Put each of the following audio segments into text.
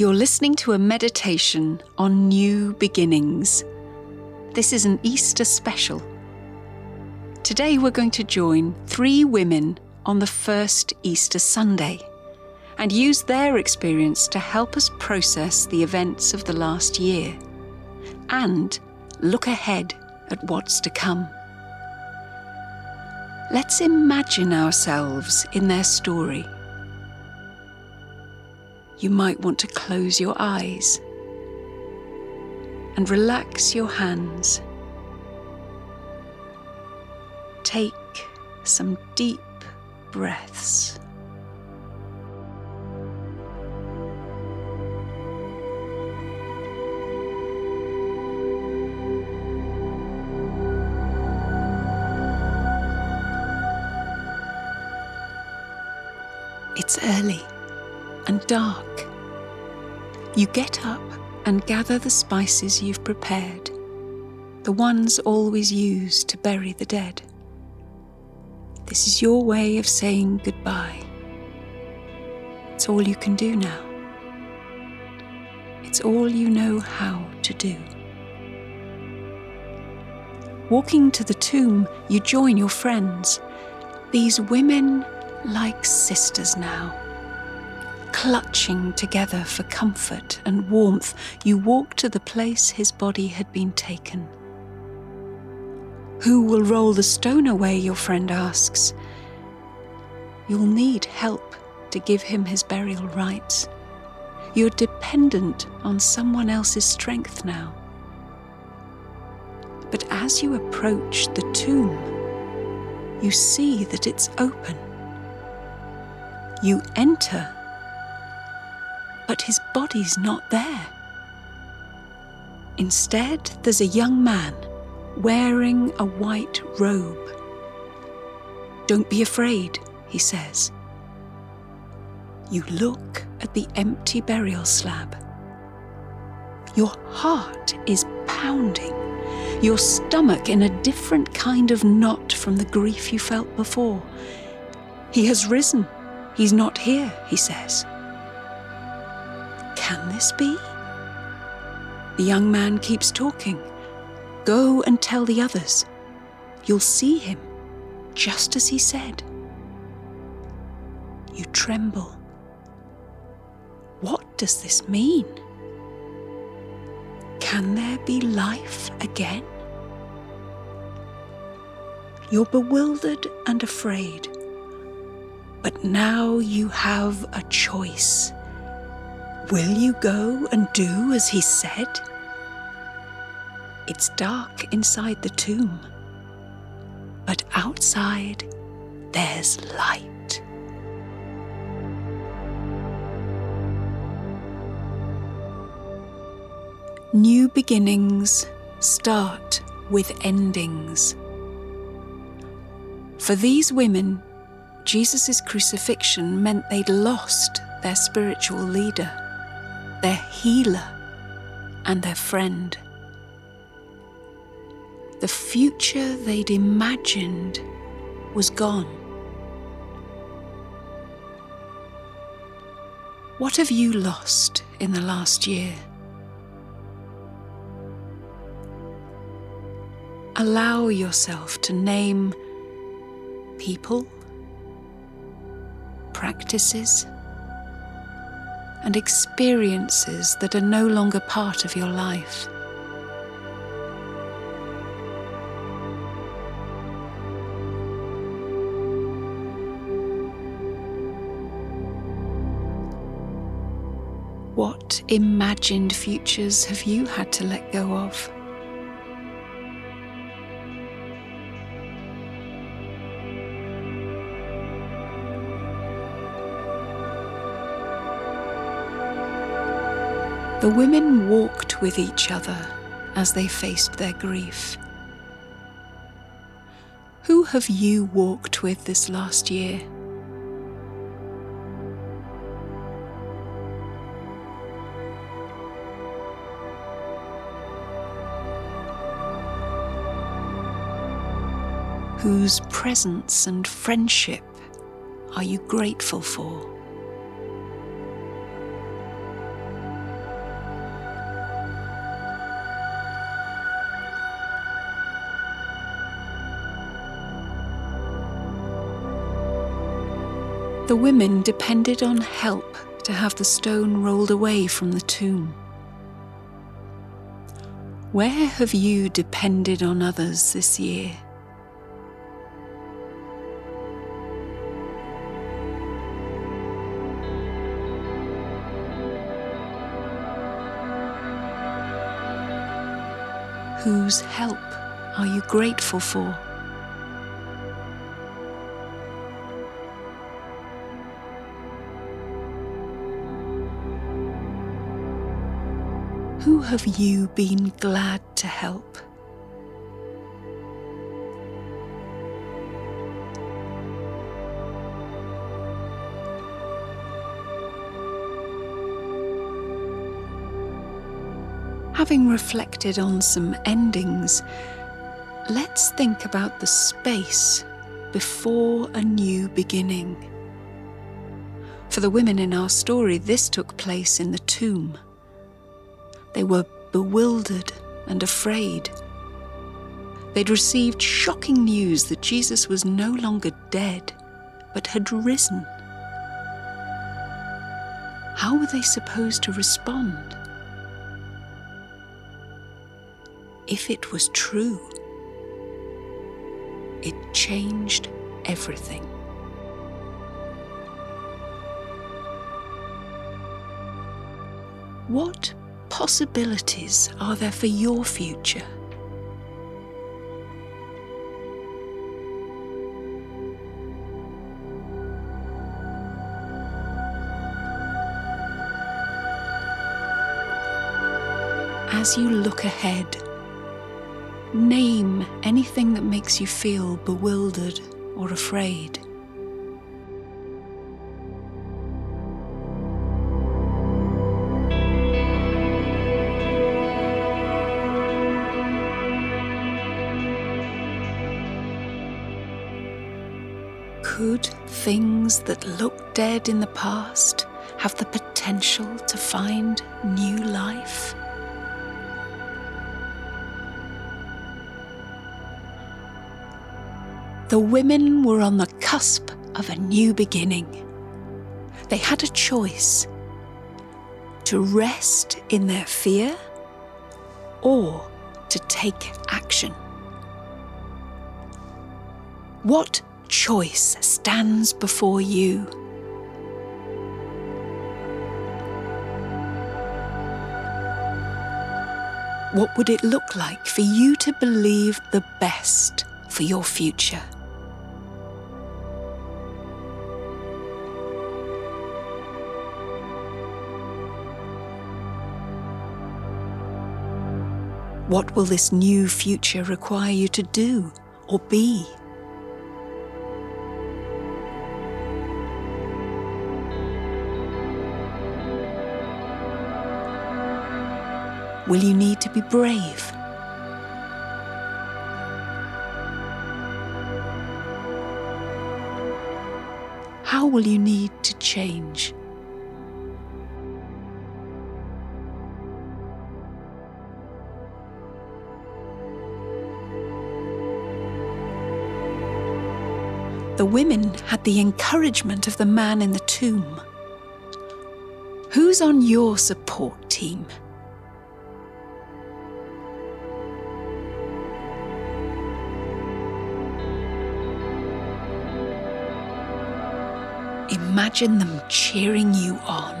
You're listening to a meditation on new beginnings. This is an Easter special. Today we're going to join three women on the first Easter Sunday and use their experience to help us process the events of the last year and look ahead at what's to come. Let's imagine ourselves in their story you might want to close your eyes and relax your hands. Take some deep breaths. It's early dark. You get up and gather the spices you've prepared, the ones always used to bury the dead. This is your way of saying goodbye. It's all you can do now. It's all you know how to do. Walking to the tomb, you join your friends. These women like sisters now clutching together for comfort and warmth, you walk to the place his body had been taken. Who will roll the stone away? Your friend asks. You'll need help to give him his burial rites. You're dependent on someone else's strength now. But as you approach the tomb, you see that it's open. You enter but his body's not there. Instead, there's a young man wearing a white robe. Don't be afraid, he says. You look at the empty burial slab. Your heart is pounding, your stomach in a different kind of knot from the grief you felt before. He has risen. He's not here, he says. Can this be? The young man keeps talking. Go and tell the others. You'll see him, just as he said. You tremble. What does this mean? Can there be life again? You're bewildered and afraid, but now you have a choice. Will you go and do as he said? It's dark inside the tomb, but outside there's light. New beginnings start with endings. For these women, Jesus' crucifixion meant they'd lost their spiritual leader their healer, and their friend. The future they'd imagined was gone. What have you lost in the last year? Allow yourself to name people, practices, and experiences that are no longer part of your life. What imagined futures have you had to let go of? The women walked with each other as they faced their grief. Who have you walked with this last year? Whose presence and friendship are you grateful for? The women depended on help to have the stone rolled away from the tomb. Where have you depended on others this year? Whose help are you grateful for? Have you been glad to help? Having reflected on some endings, let's think about the space before a new beginning. For the women in our story, this took place in the tomb. They were bewildered and afraid. They'd received shocking news that Jesus was no longer dead, but had risen. How were they supposed to respond? if it was true, it changed everything. What possibilities are there for your future? As you look ahead, Name anything that makes you feel bewildered or afraid. Things that look dead in the past have the potential to find new life? The women were on the cusp of a new beginning. They had a choice to rest in their fear or to take action. What choice stands before you? What would it look like for you to believe the best for your future? What will this new future require you to do or be? Will you need to be brave? How will you need to change? the women had the encouragement of the man in the tomb. Who's on your support team? Imagine them cheering you on.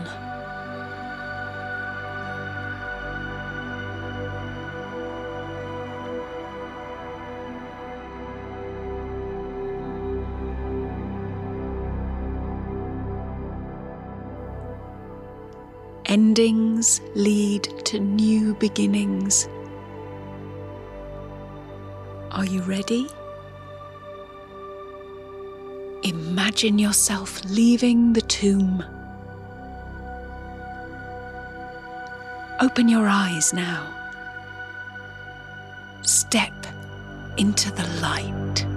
Endings lead to new beginnings. Are you ready? Imagine yourself leaving the tomb. Open your eyes now. Step into the light.